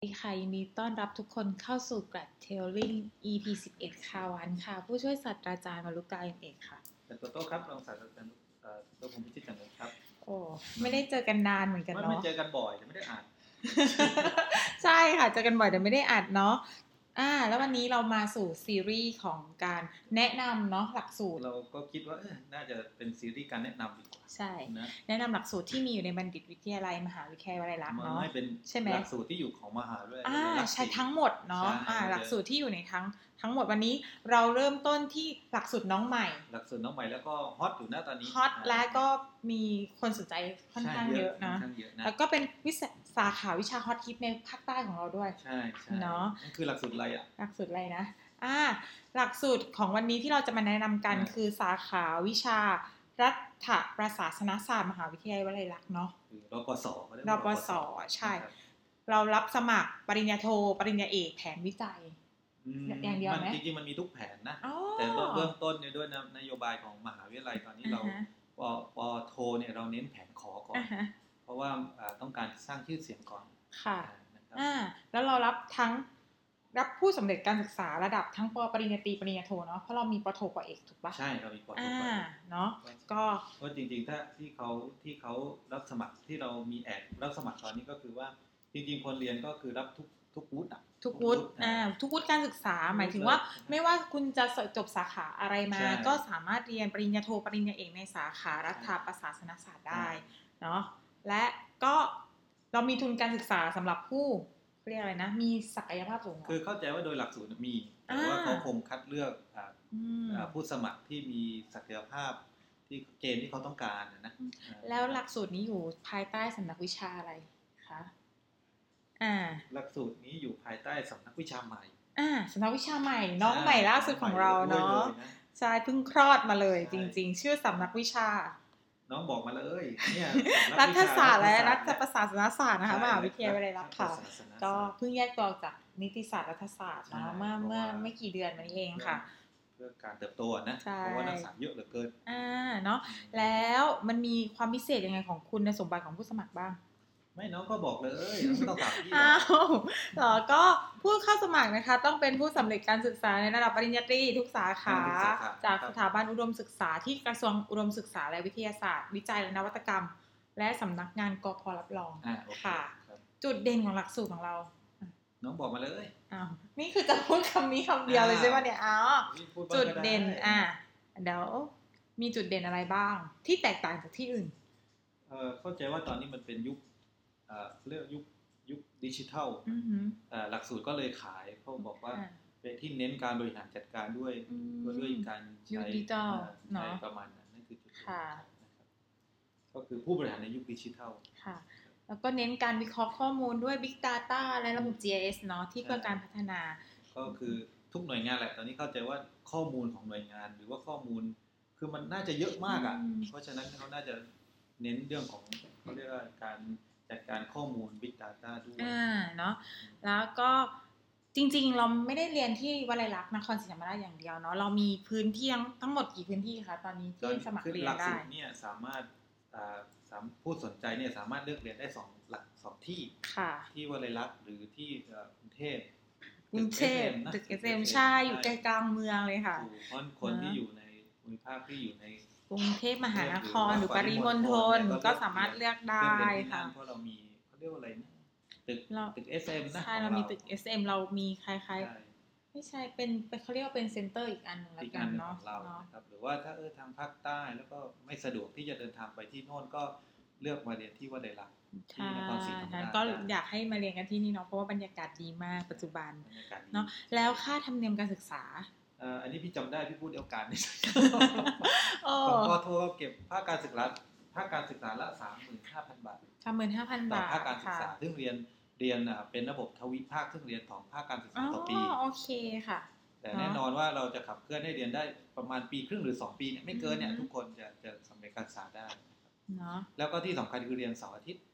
สวัสดีค่ะยินดีต้อนรับทุกคนเข้าสู่ Grad Tailoring EP 11 ค่ะวันค่ะ ผู้ช่วยศาสตราจารย์วรุกาเอกค่ะเป็นตัวโต้ครับรองศาสตราจารย์เอ่อตัวผมพิชิตจันทร์ครับ โอ้ไม่ได้เจอกันนานเหมือนกันไม่เนาะไม่เจอกันบ่อยแต่ไม่ได้อ่าน ใช่ค่ะ เจอกันบ่อยแต่ไม่ได้อัดเนาะอ่า แล้ววันนี้เรามาสู่ซีรีส์ของการแนะนำเนาะหลักสูตร เราก็คิดว่าเออน่าจะเป็นซีรีส์การแนะนำดีกว่าใช่ นะแนะนำหลักสูตรที่มีอยู่ในบัณฑิตวิทยาลัยมหาวิทยาลัยรักษณ์มันเนาะ ให้เป็นใช่ไหม หลักสูตรที่อยู่ของมหาวิทยาลัยอ่ารักษณ์ใช่ทั้งหมดเนาะใช่อ่าหลักสูตรที่อยู่ในทั้งทั้งหมดวันนี้เราเริ่มต้นที่หลักสูตรน้องใหม่ หลักสูตรน้องใหม่แล้วก็ฮอตอยู่นะตอนนี้ฮอตและก็มีคนสนใจค่อนข้างใช่เยอะนะค่อนข้างเยอะนะ แล้วก็เป็นวิสาสาขาวิชาฮอตฮิตในภาคใต้ของเราด้วย ใช่ใช่เนอะนั่นคือหลักสูตรอะไรอะ หลักสูตรอะไรนะ อ่า หลักสูตรของวันนี้ที่เราจะมาแนะนำกันอ่าคือสาขาวิชา รัฐประศาสนศาสตร์มหาวิทยาลัยวลัยลักษณ์เนาะคือรปศเขาเยกรว่าปศใช่นะครับเรารับสมัครปริญญาโทปริญญาเอกแผนวิจัยอืมอย่างเดียวไหมนจริงๆมันมีทุกแผนนะอ๋อแต่เบื้องต้นเนี่ยด้วยนะนโยบายของมหาวิทยาลัยตอนนี้เราอ่าฮะปปโทเนี่ยเราเน้นแผนขอก่อนอ่าฮะเพราะว่าอ่าต้องการสร้างชื่อเสียงก่อน ค่ะนะครับอ่าแล้วเรารับทั้ง รับผู้สำเร็จการศึกษาระดับทั้งปปริญญาตรีปริญญาโทเนาะเพราะเรามีปโทปเอกถูกปะใช่เรามีปออ่าก่อนเนาะก็เพราะจริงๆถ้าที่เขาที่เขารับสมัครที่เรามีแอดรับสมัครตอนนี้ก็คือว่าจริง ๆ คนเรียนก็คือรับทุกทุกวุฒิอะทุกวุฒิอ่าทุกวุฒิการศึกษาหมายถึงว่า ไม่ว่าคุณจะจบสาขาอะไรมาใช่ก็สามารถเรียนปริญญาโทปริญญาเอกในสาขารัฐประศาสนศาสตร์ได้เนาะและก็เรามีทุนการศึกษาสำหรับผู้ เรียกอะไรนะ มีศักยภาพสูงเหรอคือเข้าใจว่าโดยหลักสูตรมี แต่ว่าอ่าเขาคงคัดเลือกอ่ามอ่าผู้สมัครที่มีศักยภาพที่เกณฑ์ที่เขาต้องการนะนะอ่าแล้วหลักสูตรนี้อยู่ภายใต้สำนักวิชาอะไรคะอ่า หลักสูตรนี้อยู่ภายใต้สำนักวิชาใหม่ อ่าสำนักวิชาใหม่ น้องใหม่ล่าสุดของเราใหม่ด้วยเนาะลยใช่เพิ่งคลอดมาเลยใช่จริง ๆ ชื่อสำนักวิชา น้องบอกมาเลยเนี่ยสำนักรัวิฐชศาสตร์และรัฐฐประศาสนศาสตร์นะคะใช่มหาวิทยาลัยรัฐค่ะฐศาสนศาสตร์ก็เพิ่งแยกตัวออกจากนิติศาสตร์รัฐศาสตร์เนาะใช่เมื่อเพราะเมื่อว่าไม่กี่เดือนมานี้เองค่ะเพื่อการเติบโตนะใช่เพราะว่านักศึกษาเยอะเหลือเกินอ่าเนาะแล้วมันมีความพิเศษยังไงของคุณในสมบัติของผู้สมัครบ้าง ไม่น้องก็บอกเลยน้องไม่ต้องถามพี่อ้าวเหรอก็ผู้เข้าสมัครนะคะ ต้องเป็นผู้สำเร็จการศึกษาในระดับปริญญาตรีทุกสาขา จากสถาบันอุดมศึกษาที่กระทรวงอุดมศึกษาและวิทยาศาสตร์ วิจัยและนวัตกรรม และสำนักงานกพรับรองอ่าโอเคค่ะครับจุดเด่นของหลักสูตรของเรา น้องบอกมาเลยอ้าวนี่คือจะพูดคำนี้คำเดียวเลยใช่ไหมเนี่ยอ๋อพี่พูบ้างจุดก็ไเด่นอะเดี๋ยวมีจุดเด่นอะไรบ้าง ที่แตกต่างจากที่อื่นเอ่อเข้าใจว่าตอนนี้มันเป็นยุค เอ่อเรียกยุคยุคดิจิทัลอือหือเอ่อหลักสูตรก็เลยขายเขาบอกว่าอะเป็นที่เน้นการบริหารจัดการด้วยอืมก็ด้วยการยุใช้คดิจิทัลอ่เนอะใช้ประมาณนั้นนั่นคือจุดเด่นค่ะนะครับก็คือผู้บริหารในยุคดิจิทัลค่ะ แล้วก็เน้นการวิเคราะห์ข้อมูลด้วย Big Data และระบบ GIS เนาะที่เพื่อการพัฒนา ก็คือทุกหน่วยงานแหละตอนนี้เข้าใจว่าข้อมูลของหน่วยงาน หรือว่าข้อมูลคือมันน่าจะเยอะมากอะอืมเพราะฉะนั้นเขาน่าจะเน้นเรื่องของเขาเรียกว่าการ จัดการข้อมูล Big Data ด้วยอ่าเนาะแล้วก็จริงๆ เราไม่ได้เรียนที่วลัยลักษณ์นครศรีธรรมราชอย่างเดียวเนาะเรามีพื้นที่ทั้งทั้งหมดกี่พื้นที่คะตอนนี้ก็ที่สมัครคือเรียหนลักได้สูตรเนี่ยสามารถอ่าสามผู้สนใจเนี่ยสามารถเลือกเรียนได้สองหลักสองที่ค่ะที่วลัยลักษณ์หรือที่เอ่อกรุงเทพกรุงเทพนะตึกเอสเอ็มใช่อยู่ใจกลางเมืองเลยค่ะถูกเพราะคนที่อยู่ในภูมิภาคที่อยู่ใน กรุงเทพมหานครหรือปริมณฑลก็สามารถเลือกได้เลือกเรียนที่นั่ค่ะนเพราะเรามีเขาเรียกว่าอะไรนะตึกเราตึก SM นะใช่ของเรามีตึก SM เรามีคล้ายใช่ๆไม่ใช่เป็นเป็นเขาเรียกว่าเป็นเซ็นเตอร์อีกอันหนึ่งละอีกกัอันนหนึ่งเนาะของเราเนาะนะครับหรือว่าถ้าเออทางภาคใต้แล้วก็ไม่สะดวกที่จะเดินทางไปที่โน่นก็เลือกมาเรียนที่วัดไดรักใช่ที่นครศรีธรรมราชก็อยากให้มาเรียนกันที่นี่เนาะเพราะว่าบรรยากาศดีมากปัจจุบันบรรยากาศดีเนาะแล้วค่าธรรมเนียมการศึกษาเอ่ออันนี้พี่จำได้พี่พูดเดียวกันโอ้ของปอโทเก็บภาคการศึกษาภาคการศึกษาละสามหมื่นห้าพันบาทสามหมื่นห้าพันต่อบาทภาคการศึกค่ะษาซึ่งเรียนเรียนอะเป็นระบบทวิภาคซึ่งเรียนของภาคการศึกอ๋ษาอต่อปีโอเคค่ะ แต่เนอะแน่นอนว่าเราจะขับเคลื่อนให้เรียนได้ประมาณปีครึ่งหรือ2ปีเนี่ยไม่เกินเนี่ยอืมทุกคนจะจะสำเร็จการศึกษาได้นะครับเนาะแล้วก็ที่สำคัญคือเรียนเสาร์อาทิตย์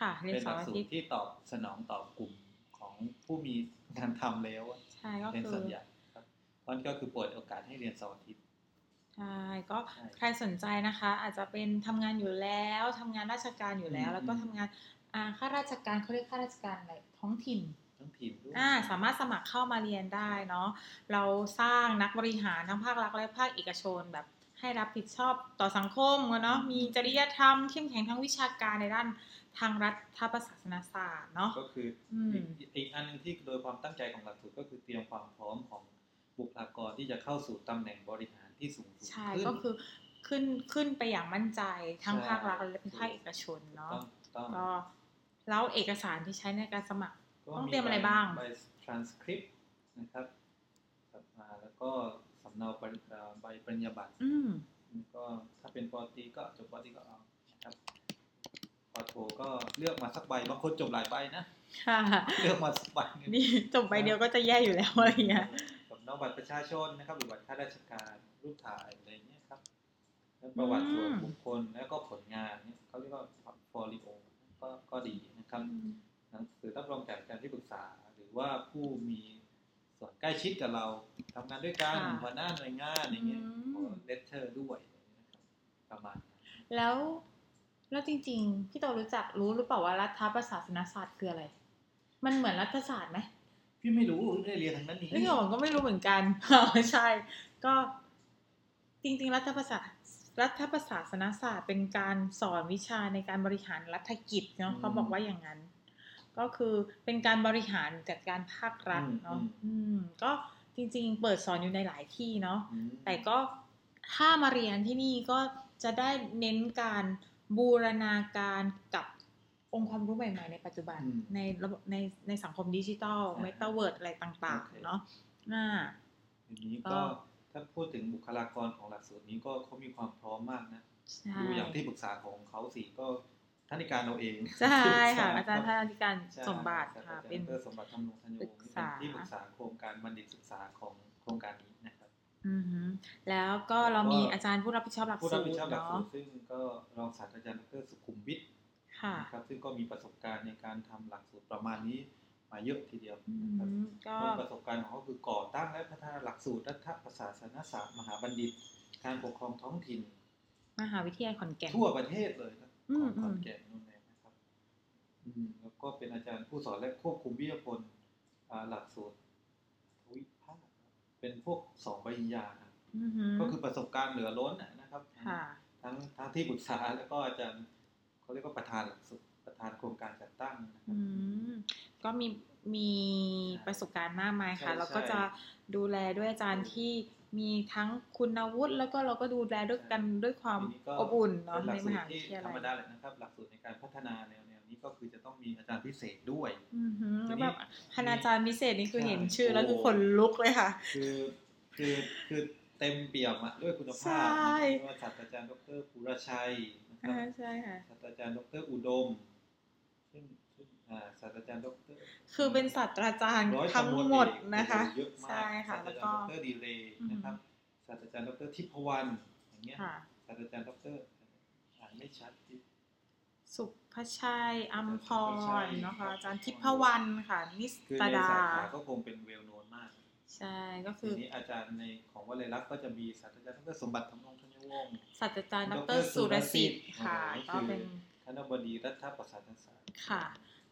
ค่ะเรียนเป็นหเสาลักร์อาสูทิตตรย์ที่ตอบสนองต่อกลุ่มของผู้มีงานทำแล้วอะใช่ก็เป็นคือส่ว นใหญ่ครับเพราะฉะนั้นก็คือเปิดโอกาสให้เรียนเสาร์อาทิตย์ใช่ก็ใช่ใครสนใจนะคะ อาจจะเป็นทำงานอยู่แล้วทำงานราชการอยู่แล้วอืมแล้วก็ทำงานอ่าข้าราชการเขาเรียกข้าราชการอะไรท้องถิ่นทั้งถิ่นด้วยอ่าสามารถสมัครเข้ามาเรียนได้เนาะเราสร้างนักบริหารทั้งภาครัฐและภาคเอกชนแบบให้รับผิดชอบต่อสังคมอะเนาะมีจริยธรรมเข้มแข็งทั้งวิชาการในด้านทางรัฐประศาสนศาสตร์เนาะก็คืออืมอีกอีกอันหนึงที่โดยความตั้งใจของหลักสูตรก็คือเตรียมความพร้อมของ บุคลากรที่จะเข้าสู่ตำแหน่งบริหารที่สูงสุดใช่ขึ้นก็คือขึ้นขึ้นไปอย่างมั่นใจทั้งใช่ภาครัฐและภาคเอกชนเนาะต้องต้องก็แล้วเอกสารที่ใช้ในการสมัครก็ต้องเตรียมอะไรบ้างใบ transcript นะครับอ่าแล้วก็สำเนาปริอ่าใบปริญญาบัตรอืมแล้วก็ถ้าเป็นปอตรีก็จบปอตรีก็เอานะครับปอโทก็เลือกมาสักใบบางคนจบหลายใบนะค่ะเลือกมาสักใบหนึ่งนี่จบใบเดียวก็จะแย่อยู่แล้วอะไรเงี้ย สำเนาบัตรประชาชนนะครับหรือบัตรข้าราชการรูปถ่ายอะไรเงี้ยครับแล้วประวัติส่วนบุคคลแล้วก็ผลงานเนี่ยเขาเรียกว่าพอลิโอก็ก็ดีนะครับหนังสือรับรองจากอาจารย์ที่ปรึกษา หรือว่าผู้มีส่วนใกล้ชิดกับเราทำงานด้วยกันค่ะหัวหน้าหน่วยงานอย่างเงี้ยอืมขอเลตเตอร์ด้วยนะครับประมาณนั้นแล้วแล้วจริง ๆ พี่โตรู้จักรู้หรือเปล่าว่ารัฐประศาสนศาสตร์คืออะไร มันเหมือนรัฐศาสตร์ไหม พี่ไม่รู้ได้เรียนทางนั้นนี้เรื่องผมก็ไม่รู้เหมือนกันไม่ใช่ ก็จริง ๆ รัฐประศาสรัฐประศาสนศาสตร์เป็นการสอนวิชาในการบริหารรัฐกิจเนาะเขาบอกว่าอย่างนั้น ก็คือเป็นการบริหารจัดการภาครัฐเนาะอืม ก็จริง ๆ เปิดสอนอยู่ในหลายที่เนาะอืมแต่ก็ถ้ามาเรียนที่นี่ก็จะได้เน้นการบูรณาการกับ องค์ความรู้ใหม่ๆในปัจจุบันอืมในระบบในในสังคมดิจิทัลอ่าเมตาเวิร์ดอะไรต่างโอเคๆเนาะอ่าทีนี้ก็ก็ถ้าพูดถึงบุคลากรของหลักสูตรนี้ก็เขามีความพร้อมมากนะใช่ดูอย่างที่ปรึกษาของเขาสี่ก็ท่านในการเราเองใช่ค่ะที่ปรึกษอาจารย์ท่านอธิการใช่สมบัติศาสตค่ะราจารย์เป็นดรสมบัติธรรมรงธัญวงศ์ปรึนี่กษาเป็นที่ปรึกษาโครงการบัณฑิตศึกษาของโครงการนี้นะครับอือหือแล้วก็เรามีอาจารย์ผู้รับผิดชอบหลักผู้สูรับตผิดชอบรหลักสูเนาะตรซึ่งก็รองศาสตราจารย์ดรสุขุมวิทค่ะ นะครับซึ่งก็มีประสบการณ์ในการทำหลักสูตรประมาณนี้มาเยอะทีเดียวอืนะครับมก็เพราะประสบการณ์ของเขาคือก่อตั้งและพัฒนาหลักสูตรรัฐประศาสนศาสตร์มหาบัณฑิต การปกครองท้องถิ่น มหาวิทยาลัยขอนแก่นทั่วประเทศเลยครับอืขมองขอนอืมแก่นนู่นเลยนะครับอืมแล้วก็เป็นอาจารย์ผู้สอนและควบคุมวิทยาพลอ่าหลักสูตรทวิภาคเป็นพวกสองปริญญาครับอือหือก็คือประสบการณ์เหลือล้นนะนะครับค่ะทั้งทั้งที่ปรึกษาแล้วก็อาจารย์ เขาเรียกว่าประธานหลักสูตรประธานโครงการจัดตั้งนะครัอืบมก็มีมีประสบการณ์มากมายค่ะใช่แล้วก็ใช่จะดูแลด้วยอาจารย์ที่มีทั้งคุณวุฒิแล้วก็เราก็ดูแลด้วยกันด้วยความทีนี้ก็อบอุ่นเนาะเป็นหลัในกมสูตหารวิที่ทยาธรลัรมยดาเลยนะครับ หลักสูตรในการพัฒนาแนวแนวนี้ก็คือจะต้องมีอาจารย์พิเศษด้วยอือหือทีนี้แล้วแบบคณาจารย์พิเศษนี่คือใช่เห็นชื่อแล้วคือโอ้ขนลุกเลยค่ะ คือคือคือเต็มเปี่ยมอะด้วยคุณใช่ภาพนะครับไม่ว่าศาสตราจารย์ดรภูรชัยนะครับ อ่าใช่ค่ะ ศาสตราจารย์ดรอุดม ซึ่งซึ่งอ่าศาสตราจารย์ดรคือเป็นศาสตราจารย์ร้อยทั้งตำรวจหมดเอกนะคะ เยอะมากใช่ค่ะ ศาสตแล้ราวจาก็ รย์ดรดีเลย์นะครับ ศาสตราจารย์ดรทิพวรรณอย่างเงี้ย ค่ะ ศาสตราจารย์ดรอ่านไม่ชัดที่ สุภชัยอัมพสุภชัรยนะคะ อาจารย์ทิพวรรณค่ะ นิสคือตในดา สาขาก็คงเป็นเวลโนนมาก ใช่ก็คืทีอนี้อาจารย์ในของวลัยลักษณ์ก็จะมีศาสตราจารย์ดรสมบัติธรรมรงธัญวงศ์ศาสตราจารย์ดดรรสุรสิทธิ์สุรสิทธิ์ค่ะอ๋อก็เป็นคณบดีรัฐประศาสนศาสตร์ค่ะ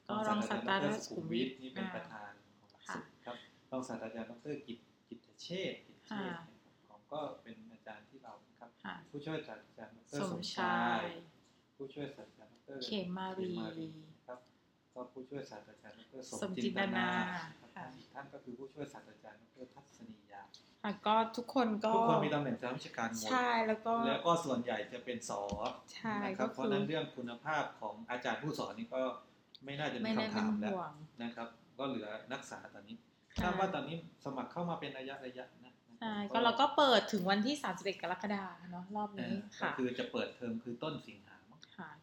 ก็รองศาสตราจารย์สุขุมวิทนี่เป็นประธานของหลักสูตรครับรองศาสตราจารย์ดรกิตกิตเชษฐ์กิตเชษฐ์นะครับของก็เป็นอาจารย์ที่เรานะครับค่ะผู้ช่วยศาสตราจารย์ดรสสมมชาชายยผู้ช่วยศาสตราจารย์ดรเขมมารีเขนะครับ ก็ผู้ช่วยศาสตราจารย์ดรสสมจินตนาครับค่ะอีกท่านก็คือผู้ช่วยศาสตราจารย์ดรทัศนียาค่ะก็ทุกคนก็ทุกคนมีตำแหน่งทางวิชาการหมดใช่แล้วก็แล้วก็ส่วนใหญ่จะเป็นสอใช่นะครับก็เพคือราะฉะนั้นเรื่องคุณภาพของอาจารย์ผู้สอนนี่ก็ไม่น่าจะมีไม่ได้คำเป็นถามแล้วห่วงนะครับ ก็เหลือนักศึกษาตอนนี้ค่ะทราบว่าตอนนี้สมัครเข้ามาเป็นระยะระยะนะใช่ก็เราก็เปิดถึงวันที่ 31 กรกฎาคมเนาะรอบเอ่นี้อก็ค่ะคือจะเปิดเทอมคือต้นสิงหามั้งค่ะ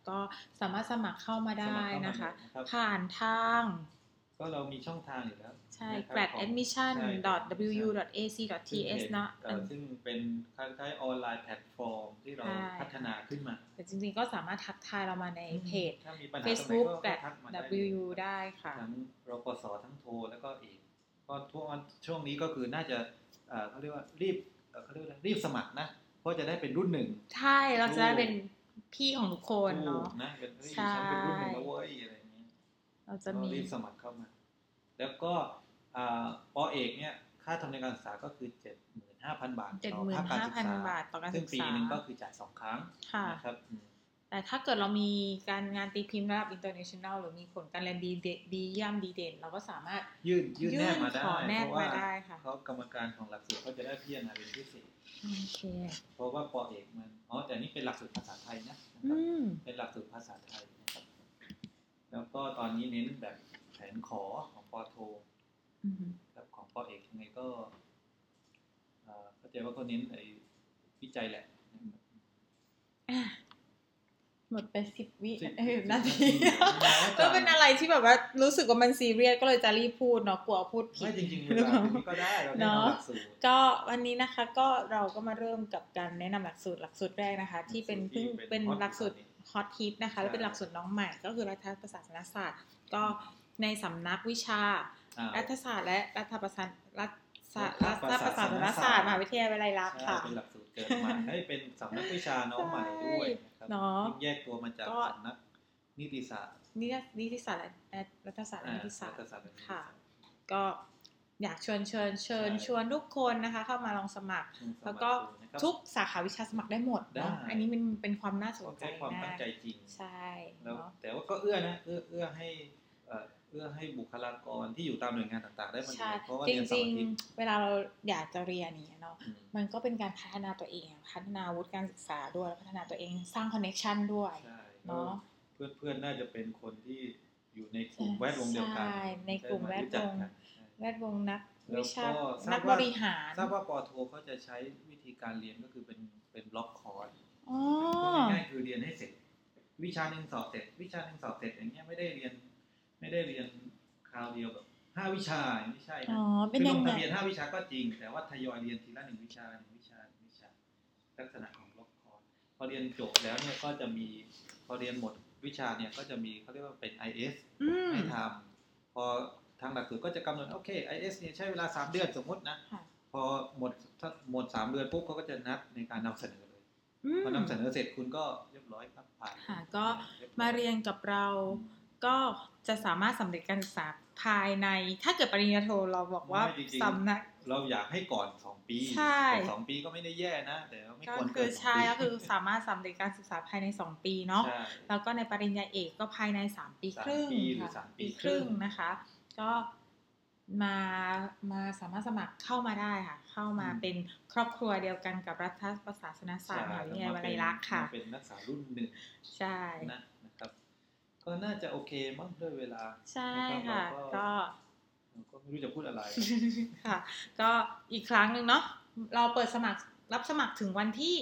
ก็สามารถสมัครเข้ามาสได้มัรเข้ามานะคะนะครับผ่านทาง ก็เรามีช่องทางอยู่แล้ว ใช่นะครับ grad ของ admission ใช่ wu ac ซึ่ง ts เป็นเนาะเอ่อซึ่งเป็นคล้ายๆออนไลน์แพลตฟอร์มที่เราใช่พัฒนาขึ้นมา แต่จริงๆก็สามารถทักทายเรามาในเพจถ้ามีปัญหาตรงไหน Facebook ก็ grad ทักมาได้ wu ได้ค่ะ ทั้งรปสทั้งโทแล้วก็เอกก็ทั่วช่วงนี้ก็คือน่าจะเอ่อเขาเรียกว่ารีบเอ่อเขาเรียกว่าอะไรรีบสมัครนะ เพราะจะได้เป็นรุ่นหนึ่ง ใช่ เราจะได้เป็น พี่ของทุกคนถูเนาะกนะเป็นเฮ้ยใช่ฉันเป็นรุ่นหนึ่งแล้วเว้ยอะไรอย่างเงี้ยเราจะก็มีรีบสมัครเข้ามา แล้วก็อ่าปอเอกเนี่ยค่าธรรมเนียมการศึกษาก็คือ75,000บาทเจ็ดต่อหมื่นภาคการห้าศึกพันษาบาทต่อการซึ่ศึงกปีษาหนึ่งก็คือจ่ายสองครั้งค่ะนะครับอืม แต่ถ้าเกิดเรามีการงานตีพิมพ์ระดับ international หรือมีผลการเรียนดีเดดีเยี่ยมดีเด่น เราก็สามารถยื่นยื่นแนบมาได้ขอแนบเพราะว่ามาได้ค่ะเขากรรมการของหลักสูตรเขาจะได้พิจารณาเป็นพิเศษโอเคเพราะว่าปอเอกมันอ๋อแต่นี่เป็นหลักสูตรภาษาไทยนะนะคอืรับมเป็นหลักสูตรภาษาไทยนะครับแล้วก็ตอนนี้เน้นแบบแผนขอของปอโทอืมครับของปอเอกยังไงก็เอ่อเข้าใจว่าเขาเน้นไอ้วิจัยแหละนะครับอะห มดไปสิบวิสิบเอ้ยนาทีน้อยจังก็เป็นอะไรที่แบบว่ารู้สึกว่ามันซีเรียสก็เลยจะรีบพูดเนาะกลัวพูดผิดไม่จริงๆเวลาแบบนี้ก็ได้เราแนะนำหลักสูตรก็วันนี้นะคะก็เราก็มาเริ่มกับการแนะนำหลักสูตรหลักสูตรแรกนะคะ ที่เป็นหลักสูเพิ่งตรที่เป็นเป็น hot หลักสูตรอยู่ตอนนี้ฮอตฮิตนะคะและใช่เป็นหลักสูตรน้องใหม่ก็คือรัฐประศาสนศาสตร์ ก็ในสำนักวิชาอ่ารัฐศาสตร์และรัฐประศาสนรัฐศาสตร์รัรัฐฐประประศาศาสสนนศาศาสสตตร์ร์มหาวิทยาลัยรักษณ์ใช่ค่ะเป็นหลักสูตร เกิดมาให้เป็นสำนักวิชาน้องใหม่ด้วยนะครับเนาะแยกตัวมาจากก็สำนักนิติศาสตร์นิตินิติศาสตร์และรัฐศาสตร์และอ่านิติศาสตรัร์ฐศาสตร์และนิติศาค่ะสตร์ก็อยากเชิญเชิญเชิญใช่ชวนทุกคนนะคะ เข้ามาลองสมัครอืมแล้วก็สมัครดูนะครับทุกสาขาวิชาสมัครได้หมดเนาะได้อันนี้มันเป็นความน่าสนก็ใจใช้ความมาตั้งกใจจริง ใช่แล้วเนาะแต่ว่าก็เอื้อนะเอื้อเอื้อให้ เอ่อเอื้อให้บุคลากรที่อยู่ตามหน่วยงานต่าง ๆ ได้มาเรีใช่ยนเพราะว่าจเรียนเสาริร์งอาทิตย์ๆเวลาเราอยากจะเรียนเนี่ยเนาะอืมมันก็เป็นการพัฒนาตัวเอง พัฒนาวุฒิการศึกษาด้วยแล้วพัฒนาตัวเองสร้างคอนเน็ชันด้วยใช่เนาะเพื่อนเพื่อนๆน่าจะเป็นคนที่อยู่ในกลุ่มแวดวงเดียวกันใช่ในกลุ่มแวดวงไมารู้จักกันใช่แวดวงนักแล้ววิชาก็ทราบนักบว่าริหารทราบว่าปอโทเขาจะใช้วิธีการเรียนก็คือเป็นเป็นบล็อกคอร์สอ๋อพูดง่ายๆคือเรียนให้เสร็จ วิชาหนึ่งสอบเสร็จ วิชาหนึ่งสอบเสร็จอย่างเงี้ยไม่ได้เรียน ไม่ได้เรียนคราวเดียวแบบห้าวิชาไม่ใช่อ๋นะอเป็นคือลยังงไงทะเบียนห้าวิชาก็จริง แต่ว่าทยอยเรียนทีละหนึ่งวิชาหนึ่งวิชาหนึ่งวิชา ลักษณะของบล็อกคอร์สพอเรียนจบแล้วเนี่ยก็จะมีพอเรียนหมดวิชาเนี่ยก็จะมีเขาเรียกว่าเป็น IS อืมให้ทำพอทางหลักสูตรก็จะกำหนดโอเค IS เนี่ยใช้เวลา 3 เดือนสมมตินะค่ะพอหมดถ้าหมด 3 เดือนปุ๊บเขาก็จะนัดในการนำเสนอเลยอืมพอนำเสนอเสร็จคุณก็เรียบร้อยครับผ่านค่ะก็เรียบร้อยมาเรียนกับเรา ก็จะสามารถสำเร็จการศึกษาภายใน ถ้าเกิดปริญญาโทเราบอกว่าไม่จริงๆสำนักเราอยากให้ก่อน2ปีใช่แต่สองปีก็ไม่ได้แย่นะ แต่ว่าไม่ก็ควรคืเกิอนสองใช่ปีก็คือสามารถสำเร็จการศึกษาภายใน2ปีเนาะใช่แล้วก็ในปริญญาเอกก็ภายใน3ปีสามครึ่งปีหรือค่ะสามปีครึ่งครึ่งนะคะ ก็มามาสามารถสมัครเข้ามาได้ค่ะ เข้ามาเป็นครอบครัวเดียวกันกับรัฐประศาสนศาสตร์มหาวิทยาลัยรักษ์ค่ะมาเป็นนักศึกษารุ่นหนึ่งใช่นะนะครับ ก็น่าจะโอเคมั้งด้วยเวลา ใช่นค่ะรับก็เราก็ไม่รู้จะพูดอะไรค่ะ ก็อีกครั้งหนึ่งเนาะเราเปิดสมัครรับสมัครถึงวันที่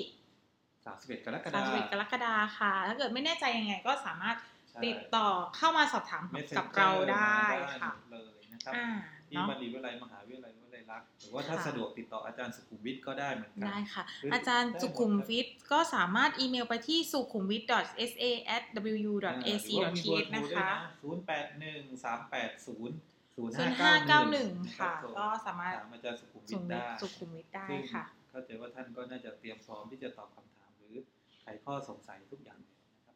31 กรกฎาคม31 กรกฎาค่ะ ถ้าเกิดไม่แน่ใจยังไงก็สามารถใช่ติดต่อเข้ามาสอบถาม Messenger กับเราได้มาค่ะหมดเลยนะครับอ่า ที่เนาะบัณฑิตวิทยาลัยมหาวิทยาลัยวิทยาลัยรักษ์หรือว่าถ้าค่ะสะดวกติดต่ออาจารย์สุขุมวิทก็ได้เหมือนกัได้ค่ะหรืออาจารย์ได้หมดสุขุมวิทก็สามารถอีเมลไปที่สุขุมวิท sa at wu อ่า ac หรือว่ามีเบอ th ร์โทรนะด้วยคะศูนย์แปดหนึ่งสามแปดศูนย์ศูนย์ศูห้านย์เก้าห้าหนึ่งเก้าหนึ่งค่ะ ก็สามารถถามอาจารย์สุขุมวิสุทขุมวิได้ทสุขุมวิทได้ซึ่งค่ะ เข้าใจว่าท่านก็น่าจะเตรียมพร้อมที่จะตอบคำถามหรือไขข้อสงสัยทุกอย่างเลยนะครับ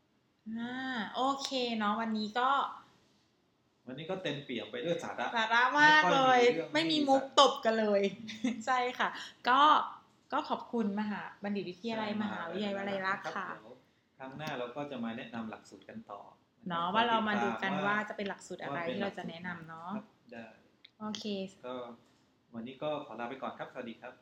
อ่าโอเคเนาะวันนี้ก็ วันนี้ก็เต็มเปี่ยมไปด้วยสาระสาระมากเลย ไม่ไม่ค่อยมีมีเรื่องมุกที่ตบกันเลยอืมใช่ค่ะ ก็ก็ขอบคุณมหาบัณฑิตวิทยาลัยมหาวิทยาลัยรักษ์ค่ะเดี๋ยวครั้งหน้าเราก็จะมาแนะนำหลักสูตรกันต่อเนาะคบว่าเรามาดูติกันตว่าจะเป็นหลักสูตรอะไรว่ป็ที่เราจะหลักสูตแนะนำเนาะครับได้โอเคก็วันนี้ก็ขอลาไปก่อนครับ สวัสดีครับ